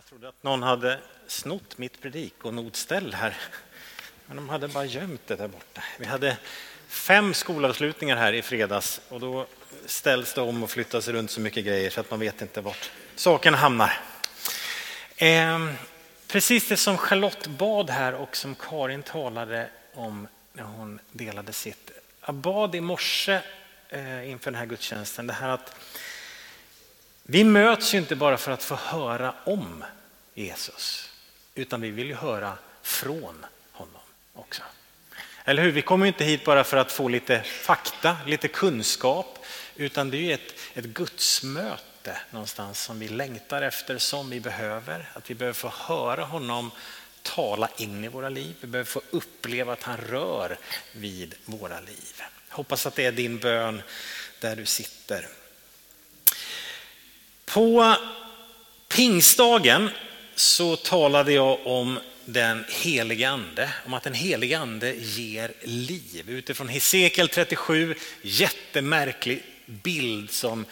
Jag trodde att någon hade snott mitt predik och notställ här. Men de hade bara gömt det där borta. Vi hade fem skolavslutningar här i fredags och då ställs det om och flyttas runt så mycket grejer så att man vet inte vart saken hamnar. Eh, precis det som Charlotte bad här och som Karin talade om när hon delade sitt. Jag bad i morse eh, inför den här gudstjänsten det här att vi möts ju inte bara för att få höra om Jesus, utan vi vill ju höra från honom också. Eller hur? Vi kommer inte hit bara för att få lite fakta, lite kunskap, utan det är ju ett, ett gudsmöte någonstans som vi längtar efter, som vi behöver. Att vi behöver få höra honom tala in i våra liv. Vi behöver få uppleva att han rör vid våra liv. Hoppas att det är din bön där du sitter. På pingstdagen så talade jag om den helige ande, om att den helige ande ger liv. Utifrån Hesekiel 37, jättemärklig bild som,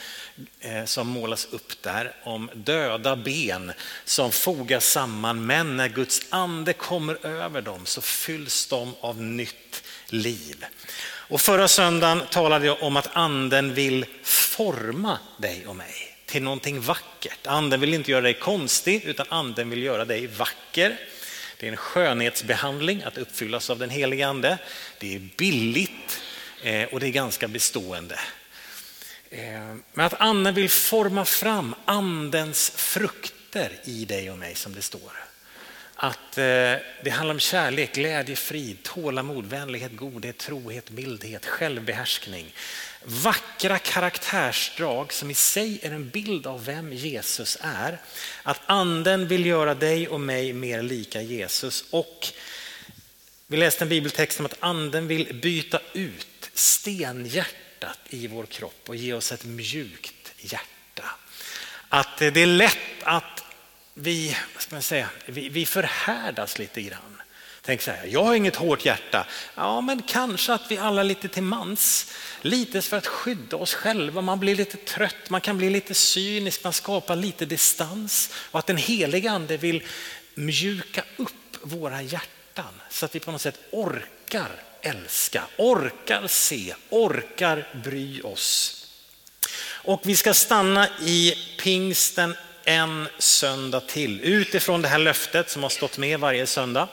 eh, som målas upp där om döda ben som fogas samman. Men när Guds ande kommer över dem så fylls de av nytt liv. Och förra söndagen talade jag om att anden vill forma dig och mig till någonting vackert. Anden vill inte göra dig konstig utan anden vill göra dig vacker. Det är en skönhetsbehandling att uppfyllas av den helige ande. Det är billigt eh, och det är ganska bestående. Eh, men att anden vill forma fram andens frukter i dig och mig som det står. Att eh, det handlar om kärlek, glädje, frid, tålamod, vänlighet, godhet, trohet, mildhet, självbehärskning. Vackra karaktärsdrag som i sig är en bild av vem Jesus är. Att anden vill göra dig och mig mer lika Jesus. Och vi läste en bibeltext om att anden vill byta ut stenhjärtat i vår kropp och ge oss ett mjukt hjärta. Att det är lätt att vi, vad ska man säga, vi, vi förhärdas lite grann. Tänk så här, jag har inget hårt hjärta. Ja, men kanske att vi alla lite till mans, lite för att skydda oss själva. Man blir lite trött, man kan bli lite cynisk, man skapar lite distans. Och att den heliga ande vill mjuka upp våra hjärtan så att vi på något sätt orkar älska, orkar se, orkar bry oss. Och vi ska stanna i pingsten en söndag till utifrån det här löftet som har stått med varje söndag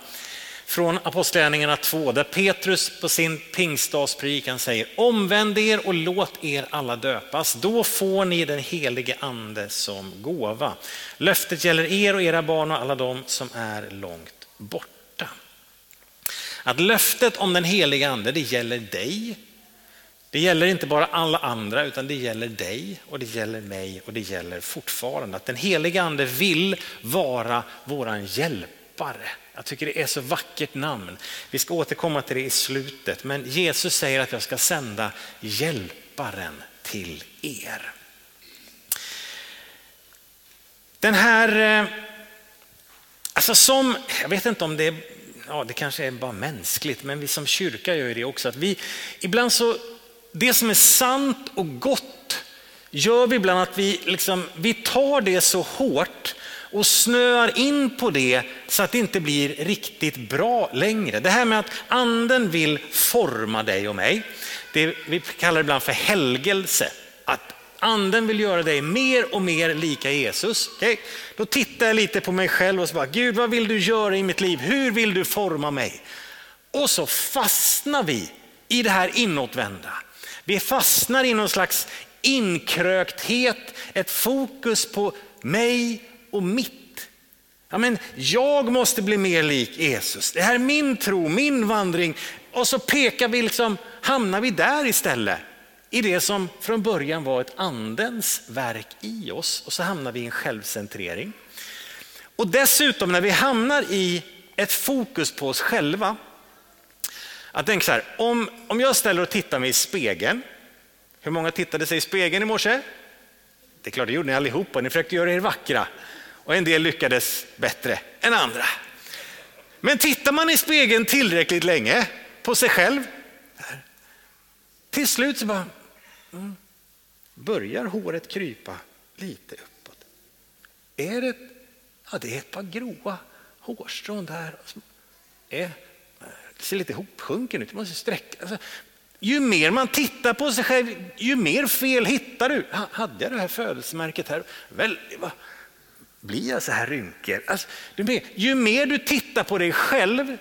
från Apostlagärningarna 2 där Petrus på sin pingstdagspredikan säger omvänd er och låt er alla döpas. Då får ni den helige ande som gåva. Löftet gäller er och era barn och alla de som är långt borta. Att löftet om den helige ande det gäller dig. Det gäller inte bara alla andra utan det gäller dig och det gäller mig och det gäller fortfarande att den helige ande vill vara våran hjälpare. Jag tycker det är så vackert namn. Vi ska återkomma till det i slutet. Men Jesus säger att jag ska sända hjälparen till er. Den här, eh, alltså som, jag vet inte om det är, ja det kanske är bara mänskligt, men vi som kyrka gör det också. Att vi, ibland så, det som är sant och gott gör vi ibland att vi, liksom, vi tar det så hårt och snöar in på det så att det inte blir riktigt bra längre. Det här med att anden vill forma dig och mig, det vi kallar det ibland för helgelse. Att anden vill göra dig mer och mer lika Jesus. Okay? Då tittar jag lite på mig själv och så bara, Gud vad vill du göra i mitt liv? Hur vill du forma mig? Och så fastnar vi i det här inåtvända. Vi fastnar i någon slags inkrökthet, ett fokus på mig och mitt. Ja, men jag måste bli mer lik Jesus. Det här är min tro, min vandring. Och så pekar vi, liksom, hamnar vi där istället. I det som från början var ett andens verk i oss och så hamnar vi i en självcentrering. Och dessutom när vi hamnar i ett fokus på oss själva. Jag tänker så här, om, om jag ställer och tittar mig i spegeln. Hur många tittade sig i spegeln i morse? Det är klart, det gjorde ni allihopa. Ni försökte göra er vackra och en del lyckades bättre än andra. Men tittar man i spegeln tillräckligt länge på sig själv, till slut så bara, mm, börjar håret krypa lite uppåt. Är det Ja, det är ett par gråa hårstrån där. Är, ser lite hopsjunken ut, man måste sträcka. Alltså, ju mer man tittar på sig själv, ju mer fel hittar du. Hade jag det här födelsemärket här? Väl, va? Blir jag så här rynkig? Alltså, ju mer du tittar på dig själv,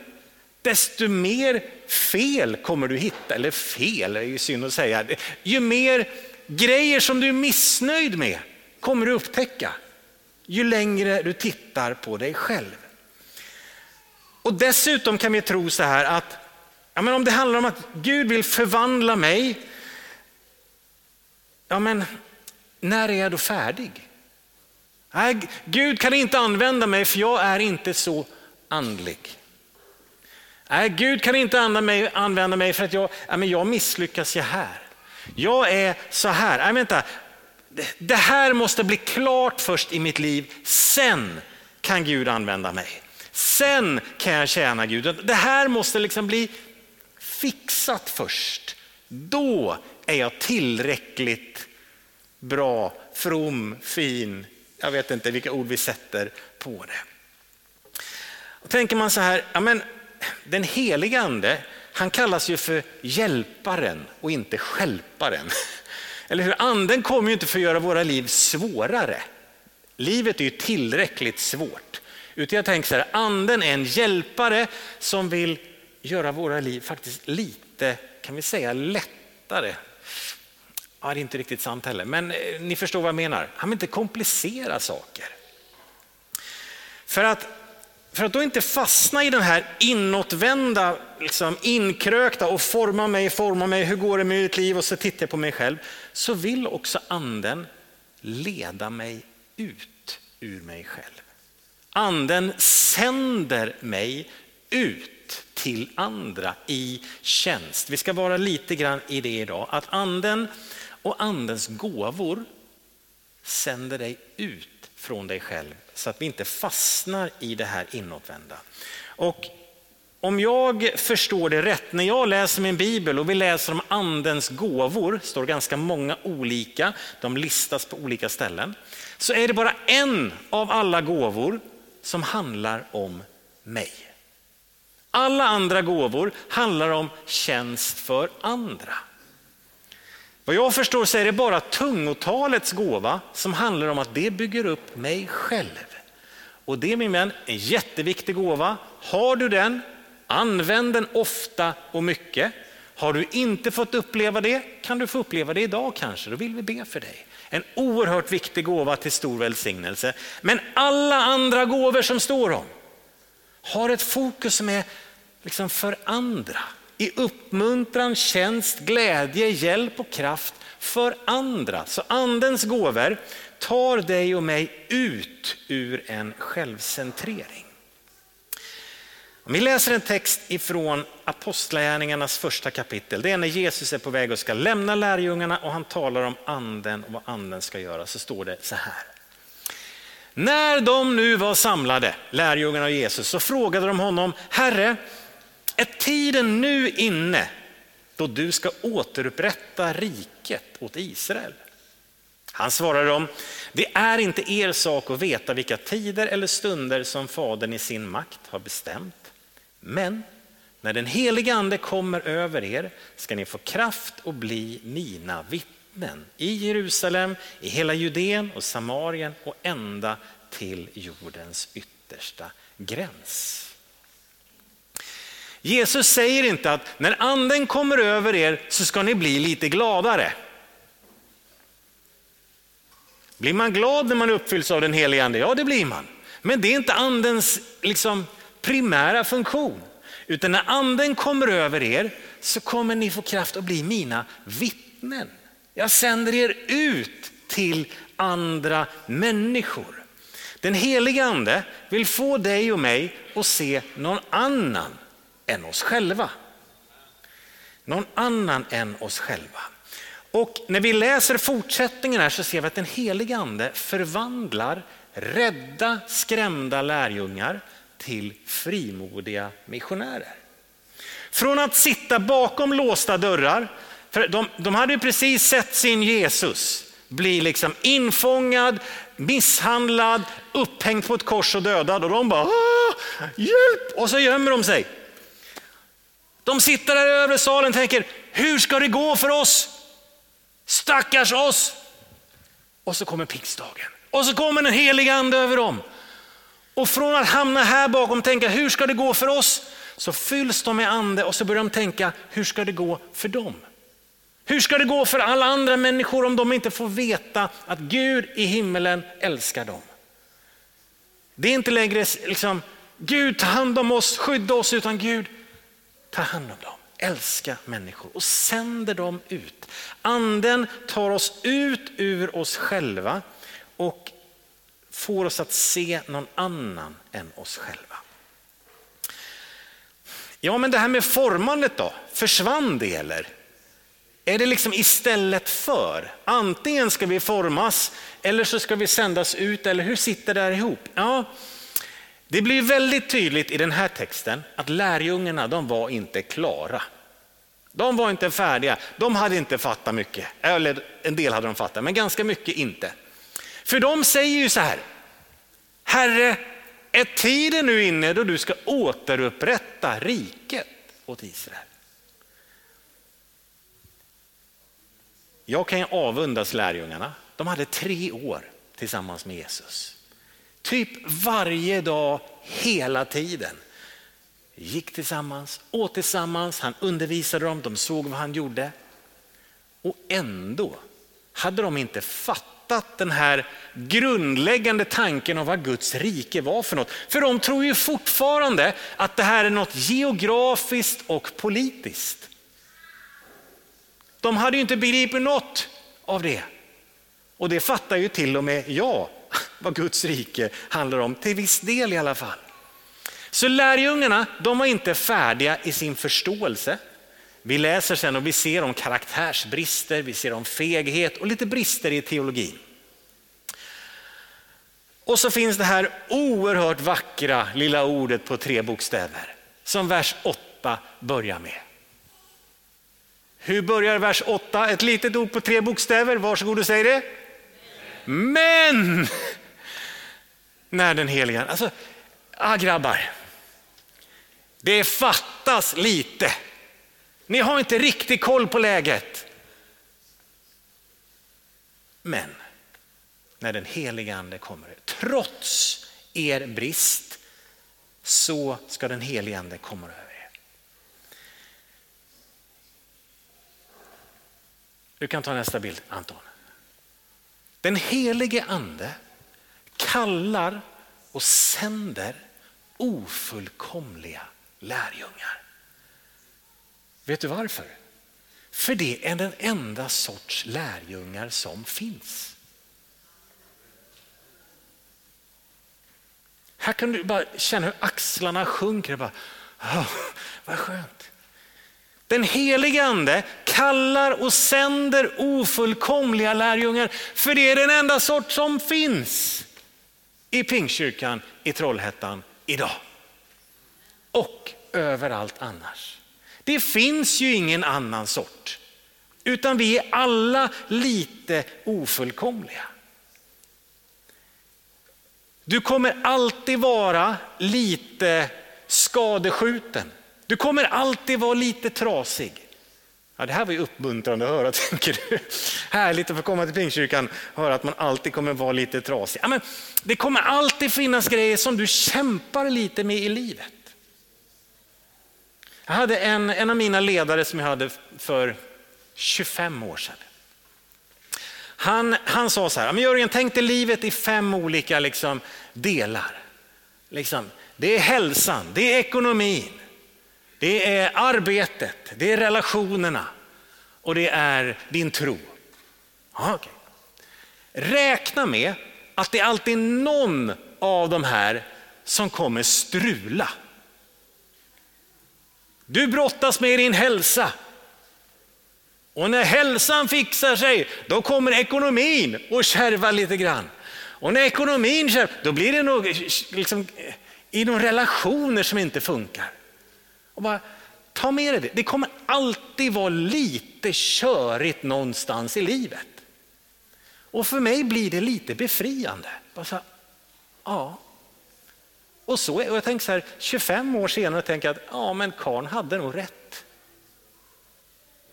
desto mer fel kommer du hitta. Eller fel, är ju synd att säga. Ju mer grejer som du är missnöjd med kommer du upptäcka. Ju längre du tittar på dig själv. Och dessutom kan vi tro så här att ja, men om det handlar om att Gud vill förvandla mig, ja men när är jag då färdig? Nej, Gud kan inte använda mig för jag är inte så andlig. Nej, Gud kan inte använda mig, för att jag, ja, men jag misslyckas ju här. Jag är så här. Nej, vänta. Det här måste bli klart först i mitt liv, sen kan Gud använda mig. Sen kan jag tjäna Gud. Det här måste liksom bli fixat först. Då är jag tillräckligt bra, from, fin. Jag vet inte vilka ord vi sätter på det. Och tänker man så här, ja men den helige ande, han kallas ju för hjälparen och inte skälparen. Eller hur? Anden kommer ju inte för att göra våra liv svårare. Livet är ju tillräckligt svårt. Utan jag tänker så här, anden är en hjälpare som vill göra våra liv faktiskt lite, kan vi säga lättare. Ja, det är inte riktigt sant heller, men eh, ni förstår vad jag menar. Han vill inte komplicera saker. För att, för att då inte fastna i den här inåtvända, liksom inkrökta och forma mig, forma mig, hur går det med mitt liv och så tittar jag på mig själv. Så vill också anden leda mig ut ur mig själv. Anden sänder mig ut till andra i tjänst. Vi ska vara lite grann i det idag, att anden och andens gåvor sänder dig ut från dig själv så att vi inte fastnar i det här inåtvända. Och om jag förstår det rätt, när jag läser min bibel och vi läser om andens gåvor, står ganska många olika, de listas på olika ställen, så är det bara en av alla gåvor som handlar om mig. Alla andra gåvor handlar om tjänst för andra. Vad jag förstår så är det bara tungotalets gåva som handlar om att det bygger upp mig själv. Och det min vän, en jätteviktig gåva. Har du den, använd den ofta och mycket. Har du inte fått uppleva det kan du få uppleva det idag kanske, då vill vi be för dig. En oerhört viktig gåva till stor välsignelse. Men alla andra gåvor som står om har ett fokus som är liksom för andra. I uppmuntran, tjänst, glädje, hjälp och kraft för andra. Så andens gåvor tar dig och mig ut ur en självcentrering. Om vi läser en text ifrån Apostlagärningarnas första kapitel. Det är när Jesus är på väg och ska lämna lärjungarna och han talar om anden och vad anden ska göra. Så står det så här. När de nu var samlade, lärjungarna och Jesus, så frågade de honom, Herre, är tiden nu inne då du ska återupprätta riket åt Israel? Han svarade dem, det är inte er sak att veta vilka tider eller stunder som Fadern i sin makt har bestämt. Men när den helige ande kommer över er ska ni få kraft att bli mina vittnen i Jerusalem, i hela Judeen och Samarien och ända till jordens yttersta gräns. Jesus säger inte att när anden kommer över er så ska ni bli lite gladare. Blir man glad när man uppfylls av den helige ande? Ja, det blir man. Men det är inte andens liksom, primära funktion. Utan när anden kommer över er så kommer ni få kraft att bli mina vittnen. Jag sänder er ut till andra människor. Den helige ande vill få dig och mig att se någon annan än oss själva. Någon annan än oss själva. Och när vi läser fortsättningen här så ser vi att den helige ande förvandlar rädda, skrämda lärjungar till frimodiga missionärer. Från att sitta bakom låsta dörrar, för de, de hade ju precis sett sin Jesus bli liksom infångad, misshandlad, upphängd på ett kors och dödad och de bara hjälp och så gömmer de sig. De sitter där i övre salen och tänker, hur ska det gå för oss? Stackars oss! Och så kommer pingstdagen. Och så kommer den heliga ande över dem. Och från att hamna här bakom och tänka, hur ska det gå för oss? Så fylls de med ande och så börjar de tänka, hur ska det gå för dem? Hur ska det gå för alla andra människor om de inte får veta att Gud i himmelen älskar dem? Det är inte längre liksom, Gud ta hand om oss, skydda oss, utan Gud ta hand om dem. Älska människor och sänder dem ut. Anden tar oss ut ur oss själva och får oss att se någon annan än oss själva. Ja, men det här med formandet då, försvann det eller? Är det liksom istället för? Antingen ska vi formas eller så ska vi sändas ut, eller hur sitter det här ihop? Ja, det blir väldigt tydligt i den här texten att lärjungarna de var inte klara. De var inte färdiga, de hade inte fattat mycket. Eller en del hade de fattat, men ganska mycket inte. För de säger ju så här, Herre, är tiden nu inne då du ska återupprätta riket åt Israel? Jag kan ju avundas lärjungarna. De hade tre år tillsammans med Jesus. Typ varje dag, hela tiden. Gick tillsammans, åt tillsammans, han undervisade dem, de såg vad han gjorde. Och ändå hade de inte fattat fattat den här grundläggande tanken om vad Guds rike var för något. För de tror ju fortfarande att det här är något geografiskt och politiskt. De hade ju inte begripit något av det. Och det fattar ju till och med jag vad Guds rike handlar om, till viss del i alla fall. Så lärjungarna, de var inte färdiga i sin förståelse. Vi läser sen och vi ser om karaktärsbrister, vi ser om feghet och lite brister i teologin. Och så finns det här oerhört vackra lilla ordet på tre bokstäver som vers 8 börjar med. Hur börjar vers 8? Ett litet ord på tre bokstäver, varsågod och säg det. Men när den heliga, alltså, ah, grabbar, det fattas lite. Ni har inte riktigt koll på läget. Men när den heliga ande kommer, trots er brist, så ska den heliga ande komma över er. Du kan ta nästa bild, Anton. Den helige ande kallar och sänder ofullkomliga lärjungar. Vet du varför? För det är den enda sorts lärjungar som finns. Här kan du bara känna hur axlarna sjunker. Bara, oh, vad skönt. Den helige ande kallar och sänder ofullkomliga lärjungar, för det är den enda sort som finns i Pingstkyrkan i Trollhättan idag. Och överallt annars. Det finns ju ingen annan sort, utan vi är alla lite ofullkomliga. Du kommer alltid vara lite skadeskjuten. Du kommer alltid vara lite trasig. Ja, det här var ju uppmuntrande att höra, tänker du. Härligt att få komma till Pingstkyrkan och höra att man alltid kommer vara lite trasig. Ja, men det kommer alltid finnas grejer som du kämpar lite med i livet. Jag hade en, en av mina ledare som jag hade för 25 år sedan. Han, han sa så här, men Jörgen tänk dig livet i fem olika liksom, delar. Liksom, det är hälsan, det är ekonomin, det är arbetet, det är relationerna och det är din tro. Aha, okay. Räkna med att det alltid är någon av de här som kommer strula. Du brottas med din hälsa. Och när hälsan fixar sig, då kommer ekonomin och kärva lite grann. Och när ekonomin kärvar, då blir det nog eh, liksom, eh, i de relationer som inte funkar. Och bara, ta med dig det. Det kommer alltid vara lite körigt någonstans i livet. Och för mig blir det lite befriande. Bara så här, ja. Och, så, och jag tänker så här, 25 år senare tänker jag att ja, men Karn hade nog rätt.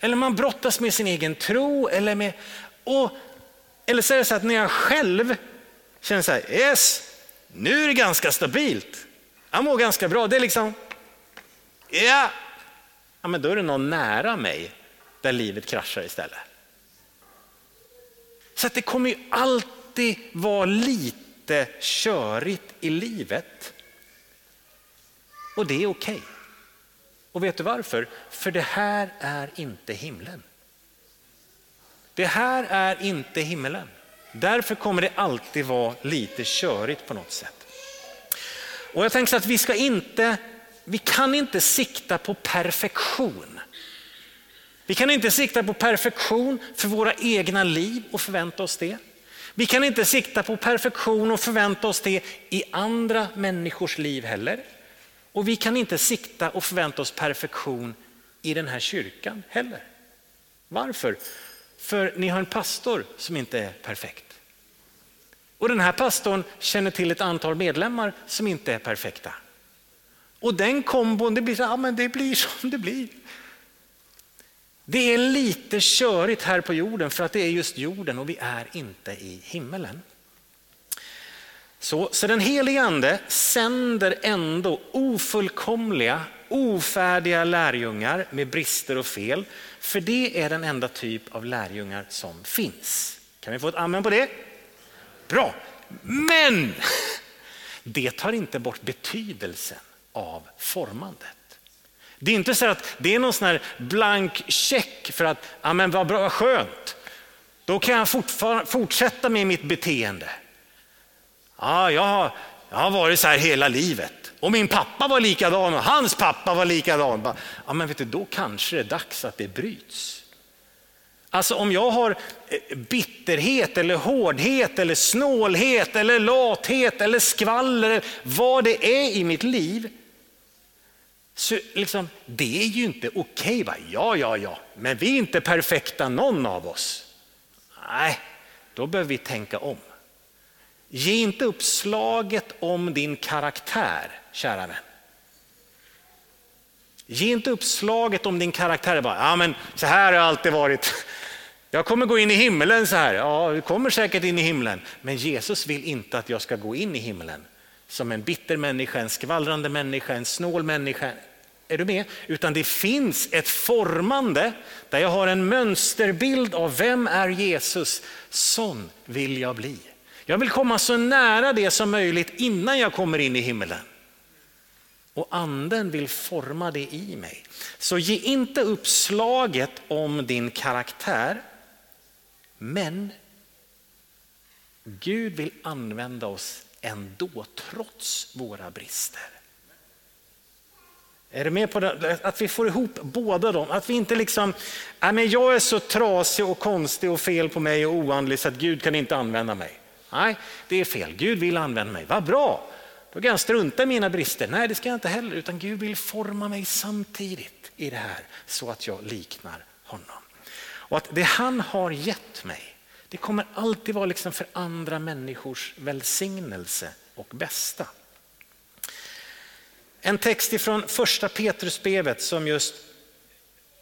Eller man brottas med sin egen tro. Eller, med, och, eller så är det så att när jag själv känner så här, yes, nu är det ganska stabilt. Jag mår ganska bra. Det är liksom, ja, ja men då är det någon nära mig där livet kraschar istället. Så att det kommer ju alltid vara lite körigt i livet. Och det är okej. Okay. Och vet du varför? För det här är inte himlen. Det här är inte himlen. Därför kommer det alltid vara lite körigt på något sätt. Och jag tänker så att vi ska inte, vi kan inte sikta på perfektion. Vi kan inte sikta på perfektion för våra egna liv och förvänta oss det. Vi kan inte sikta på perfektion och förvänta oss det i andra människors liv heller. Och vi kan inte sikta och förvänta oss perfektion i den här kyrkan heller. Varför? För ni har en pastor som inte är perfekt. Och den här pastorn känner till ett antal medlemmar som inte är perfekta. Och den kombon, det blir, ja, men det blir som det blir. Det är lite körigt här på jorden för att det är just jorden och vi är inte i himmelen. Så, så den helige ande sänder ändå ofullkomliga, ofärdiga lärjungar med brister och fel. För det är den enda typ av lärjungar som finns. Kan vi få ett amen på det? Bra. Men det tar inte bort betydelsen av formandet. Det är inte så att det är någon sån här blank check för att, ja men vad bra, vad skönt. Då kan jag fortsätta med mitt beteende ah, jag har, jag har varit så här hela livet. Och min pappa var likadan och hans pappa var likadan. Ja, men vet du, då kanske det är dags att det bryts. Alltså om jag har eh, bitterhet eller hårdhet eller snålhet eller lathet eller skvaller, vad det är i mitt liv. Så liksom, det är ju inte okej. Okay, ja, ja, ja, men vi är inte perfekta någon av oss. Nej, då behöver vi tänka om. Ge inte upp slaget om din karaktär, kära vän. Ge inte upp slaget om din karaktär. Bara, ja, men så här har jag alltid varit. Jag kommer gå in i himlen så här. Ja, du kommer säkert in i himlen. Men Jesus vill inte att jag ska gå in i himlen som en bitter människa, en skvallrande människa, en snål människa. Är du med? Utan det finns ett formande där jag har en mönsterbild av vem är Jesus. Sån vill jag bli. Jag vill komma så nära det som möjligt innan jag kommer in i himlen. Och anden vill forma det i mig. Så ge inte upp slaget om din karaktär. Men Gud vill använda oss ändå trots våra brister. Är du med på det? Att vi får ihop båda dem. Att vi inte liksom, men jag är så trasig och konstig och fel på mig och oandlig så att Gud kan inte använda mig. Nej, det är fel. Gud vill använda mig. Vad bra! Då kan jag strunta i mina brister. Nej, det ska jag inte heller. Utan Gud vill forma mig samtidigt i det här så att jag liknar honom. Och att det han har gett mig, det kommer alltid vara liksom för andra människors välsignelse och bästa. En text ifrån första Petrusbrevet som just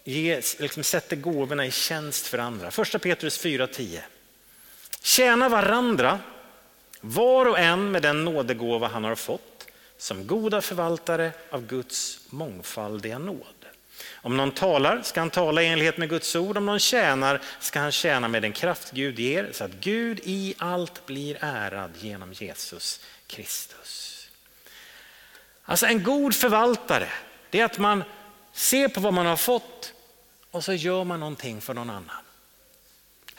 ges, liksom sätter gåvorna i tjänst för andra. Första Petrus 4.10. Tjäna varandra, var och en med den nådegåva han har fått, som goda förvaltare av Guds mångfaldiga nåd. Om någon talar ska han tala i enlighet med Guds ord, om någon tjänar ska han tjäna med den kraft Gud ger, så att Gud i allt blir ärad genom Jesus Kristus. Alltså en god förvaltare, det är att man ser på vad man har fått och så gör man någonting för någon annan.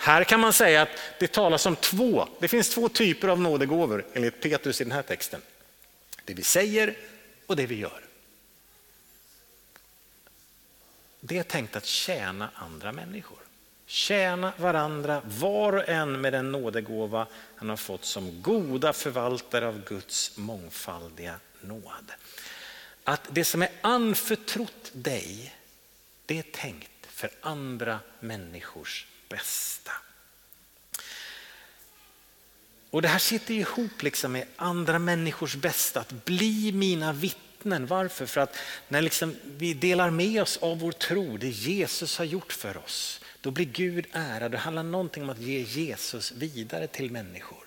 Här kan man säga att det talas om två, det finns två typer av nådegåvor enligt Petrus i den här texten. Det vi säger och det vi gör. Det är tänkt att tjäna andra människor. Tjäna varandra, var och en med den nådegåva han har fått som goda förvaltare av Guds mångfaldiga nåd. Att det som är anförtrott dig, det är tänkt för andra människors bästa. Och det här sitter ihop liksom med andra människors bästa, att bli mina vittnen. Varför? För att när liksom vi delar med oss av vår tro, det Jesus har gjort för oss, då blir Gud ärad. Det handlar någonting om att ge Jesus vidare till människor.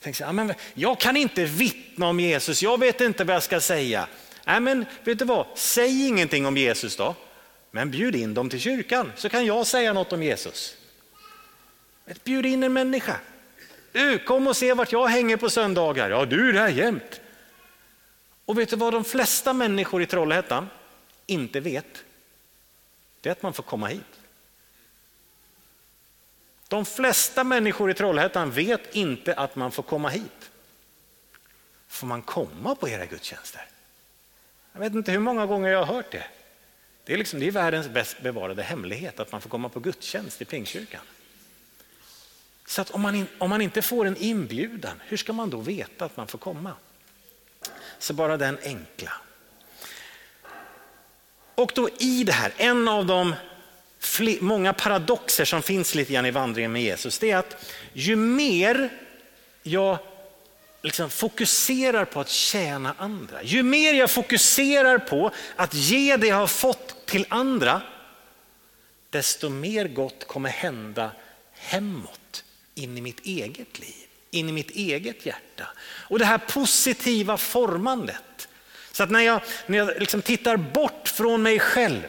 Tänk så, ja, men jag kan inte vittna om Jesus, jag vet inte vad jag ska säga. Nej, men vet du vad, säg ingenting om Jesus då, men bjud in dem till kyrkan så kan jag säga något om Jesus. Bjud in en människa. Du, kom och se vart jag hänger på söndagar. Ja, du är där jämt. Och vet du vad de flesta människor i Trollhättan inte vet? Det är att man får komma hit. De flesta människor i Trollhättan vet inte att man får komma hit. Får man komma på era gudstjänster? Jag vet inte hur många gånger jag har hört det. Det är, liksom, det är världens bäst bevarade hemlighet att man får komma på gudstjänst i Pingstkyrkan. Så att om man, in, om man inte får en inbjudan, hur ska man då veta att man får komma? Så bara den enkla. Och då i det här, en av de många paradoxer som finns lite grann i vandringen med Jesus, det är att ju mer jag liksom fokuserar på att tjäna andra, ju mer jag fokuserar på att ge det jag har fått till andra, desto mer gott kommer hända hemåt, in i mitt eget liv, in i mitt eget hjärta. Och det här positiva formandet. Så att när jag, när jag liksom tittar bort från mig själv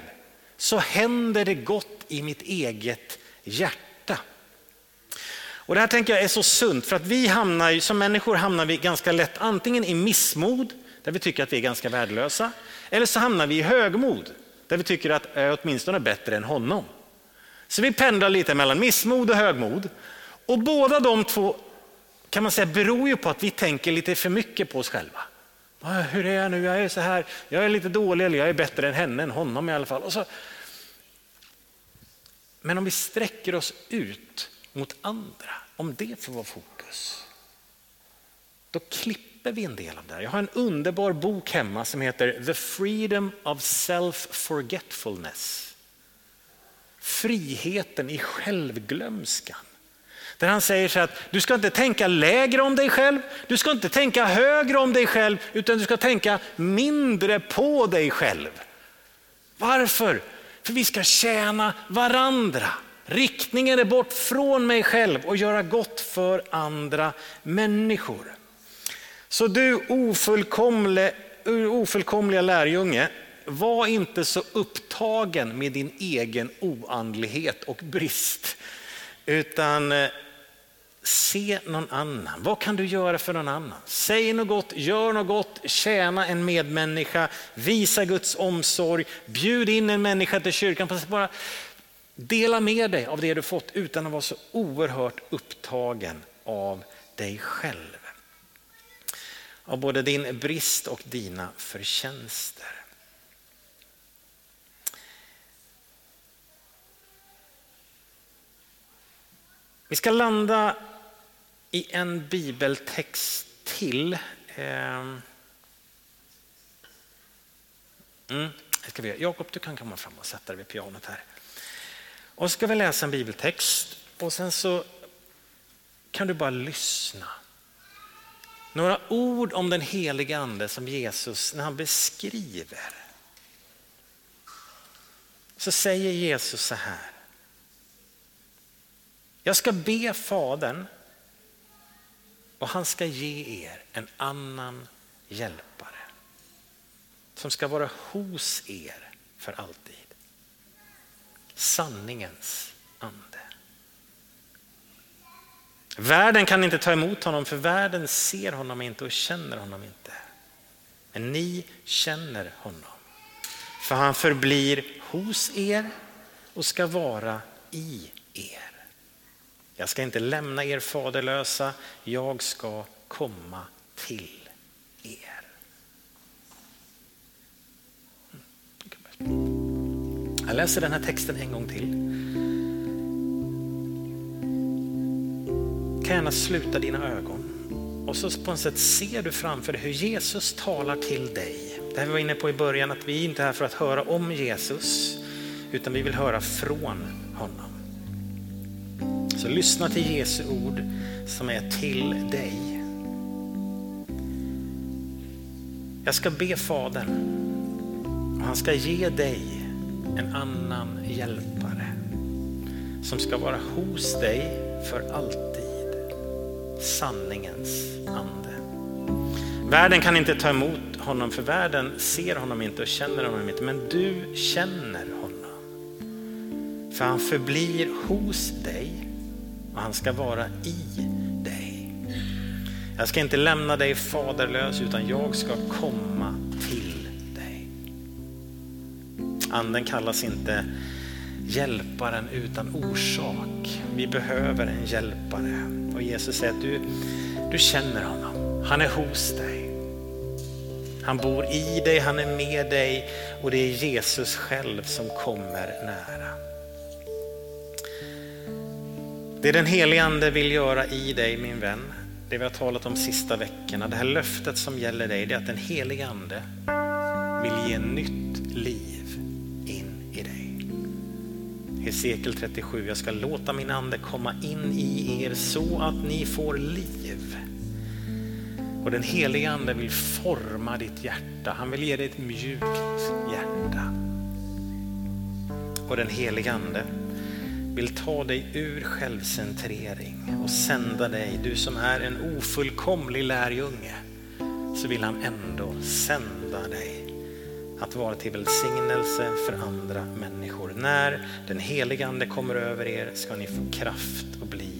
så händer det gott i mitt eget hjärta. Och det här tänker jag är så sunt för att vi hamnar, som människor hamnar vi ganska lätt antingen i missmod, där vi tycker att vi är ganska värdelösa, eller så hamnar vi i högmod, där vi tycker att jag är åtminstone bättre än honom. Så vi pendlar lite mellan missmod och högmod. Och båda de två kan man säga beror ju på att vi tänker lite för mycket på oss själva. Ah, hur är jag nu? Jag är så här, jag är lite dålig eller jag är bättre än henne, än honom i alla fall. Och så. Men om vi sträcker oss ut mot andra, om det får vara fokus, då klipper vi en del av det här. Jag har en underbar bok hemma som heter The Freedom of Self-Forgetfulness. Friheten i självglömskan. Där han säger så att du ska inte tänka lägre om dig själv, du ska inte tänka högre om dig själv, utan du ska tänka mindre på dig själv. Varför? För vi ska tjäna varandra. Riktningen är bort från mig själv och göra gott för andra människor. Så du ofullkomliga, ofullkomliga lärjunge, var inte så upptagen med din egen oandlighet och brist. Utan eh, se någon annan. Vad kan du göra för någon annan? Säg något gott, gör något gott, tjäna en medmänniska, visa Guds omsorg, bjud in en människa till kyrkan. Bara dela med dig av det du fått utan att vara så oerhört upptagen av dig själv. Av både din brist och dina förtjänster. Vi ska landa i en bibeltext till. Ehm. Mm, ska vi, Jakob, du kan komma fram och sätta dig vid pianot här. Och så ska vi läsa en bibeltext och sen så kan du bara lyssna. Några ord om den heliga ande som Jesus, när han beskriver, så säger Jesus så här. Jag ska be Fadern och han ska ge er en annan hjälpare som ska vara hos er för alltid. Sanningens ande. Världen kan inte ta emot honom för världen ser honom inte och känner honom inte. Men ni känner honom. För han förblir hos er och ska vara i er. Jag ska inte lämna er faderlösa, jag ska komma till er. Mm. Jag läser den här texten en gång till. Kan gärna sluta dina ögon och så på något sätt ser du framför dig hur Jesus talar till dig. Det här vi var inne på i början att vi inte är här för att höra om Jesus utan vi vill höra från honom. Så lyssna till Jesu ord som är till dig. Jag ska be Fadern och han ska ge dig en annan hjälpare som ska vara hos dig för alltid. Sanningens ande. Världen kan inte ta emot honom för världen ser honom inte och känner honom inte. Men du känner honom. För han förblir hos dig och han ska vara i dig. Jag ska inte lämna dig faderlös utan jag ska komma Anden kallas inte hjälparen utan orsak. Vi behöver en hjälpare. Och Jesus säger att du, du känner honom. Han är hos dig. Han bor i dig, han är med dig och det är Jesus själv som kommer nära. Det den helige ande vill göra i dig min vän, det vi har talat om sista veckorna, det här löftet som gäller dig, det är att den helige ande vill ge nytt liv Hesekiel 37, jag ska låta min ande komma in i er så att ni får liv. Och den helige ande vill forma ditt hjärta. Han vill ge dig ett mjukt hjärta. Och den helige ande vill ta dig ur självcentrering och sända dig, du som är en ofullkomlig lärjunge, så vill han ändå sända dig att vara till välsignelse för andra människor. När den helige ande kommer över er ska ni få kraft att bli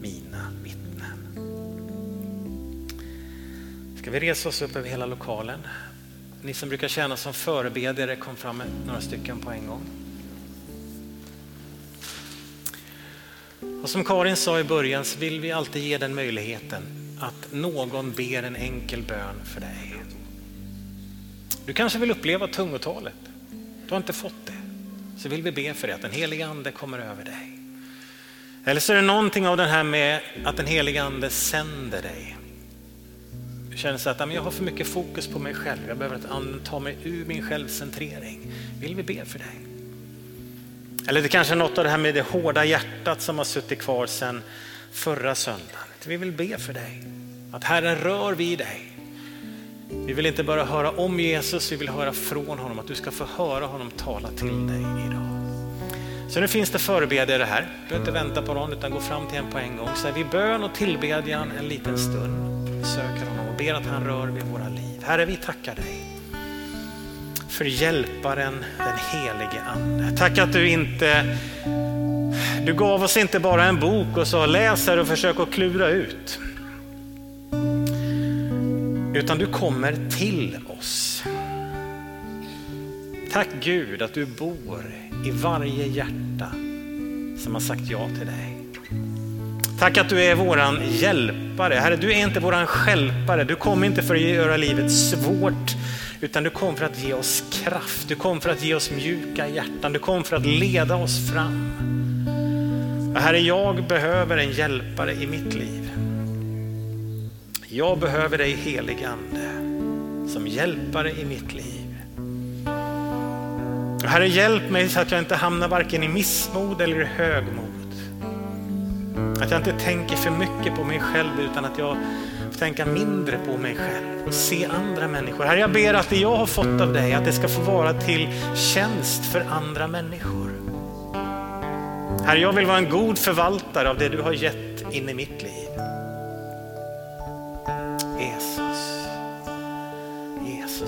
mina vittnen. Ska vi resa oss upp över hela lokalen? Ni som brukar tjäna som förebedjare kom fram med några stycken på en gång. Och som Karin sa i början så vill vi alltid ge den möjligheten att någon ber en enkel bön för dig. Du kanske vill uppleva tungotalet. Du har inte fått det. Så vill vi be för det, att den helige ande kommer över dig. Eller så är det någonting av det här med att den helige ande sänder dig. Du känner så att jag har för mycket fokus på mig själv. Jag behöver att anden tar mig ur min självcentrering. Vill vi be för dig? Eller det kanske är något av det här med det hårda hjärtat som har suttit kvar sedan förra söndagen. Vi vill be för dig. Att Herren rör vid dig. Vi vill inte bara höra om Jesus, vi vill höra från honom. Att du ska få höra honom tala till dig idag. Så nu finns det förebedjare här. Du behöver inte vänta på någon utan gå fram till en på en gång. Så vi bön och tillbedjan en liten stund. Söker honom och ber att han rör vid våra liv. Herre, vi tackar dig för hjälparen, den helige Ande. Tack att du inte, du gav oss inte bara en bok och sa läs här och försök att klura ut. Utan du kommer till oss. Tack Gud att du bor i varje hjärta som har sagt ja till dig. Tack att du är våran hjälpare. Herre, du är inte våran skälpare. Du kom inte för att göra livet svårt utan du kom för att ge oss kraft. Du kom för att ge oss mjuka hjärtan. Du kom för att leda oss fram. Herre, jag behöver en hjälpare i mitt liv. Jag behöver dig helig Ande som hjälpare i mitt liv. Herre, hjälp mig så att jag inte hamnar varken i missmod eller i högmod. Att jag inte tänker för mycket på mig själv utan att jag tänka mindre på mig själv och se andra människor. Herre, jag ber att det jag har fått av dig, att det ska få vara till tjänst för andra människor. Herre, jag vill vara en god förvaltare av det du har gett in i mitt liv.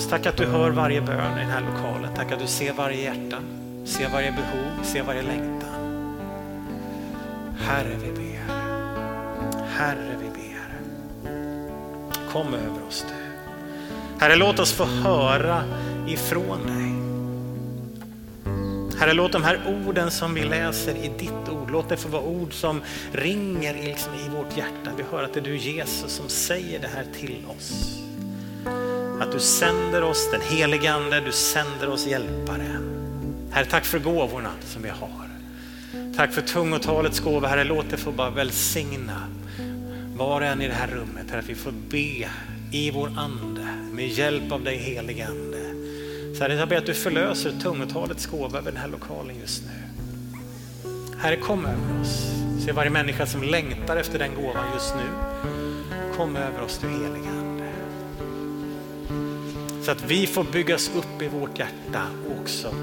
Tack att du hör varje bön i den här lokalen. Tack att du ser varje hjärta, ser varje behov, ser varje längtan. Herre, vi ber. Herre, vi ber. Kom över oss du. Herre, låt oss få höra ifrån dig. Herre, låt de här orden som vi läser i ditt ord, låt det få vara ord som ringer liksom i vårt hjärta. Vi hör att det är du Jesus som säger det här till oss. Att du sänder oss den helige Ande, du sänder oss hjälpare. Herre, tack för gåvorna som vi har. Tack för tungotalets gåva, Herre, låt det få bara välsigna var och en i det här rummet, Herre, att vi får be i vår ande med hjälp av dig helige Ande. Så herre, jag ber att du förlöser tungotalets gåva över den här lokalen just nu. Herre, kom över oss. Se varje människa som längtar efter den gåvan just nu. Kom över oss, du heliga Ande. Så att vi får byggas upp i vårt hjärta och också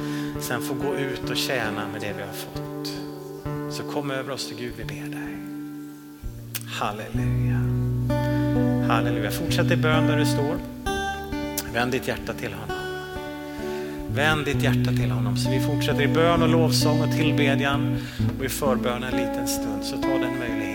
sen får gå ut och tjäna med det vi har fått. Så kom över oss, till Gud, vi ber dig. Halleluja. Halleluja. Fortsätt i bön där du står. Vänd ditt hjärta till honom. Vänd ditt hjärta till honom. Så vi fortsätter i bön och lovsång och tillbedjan och i förbön en liten stund. Så ta den möjligheten.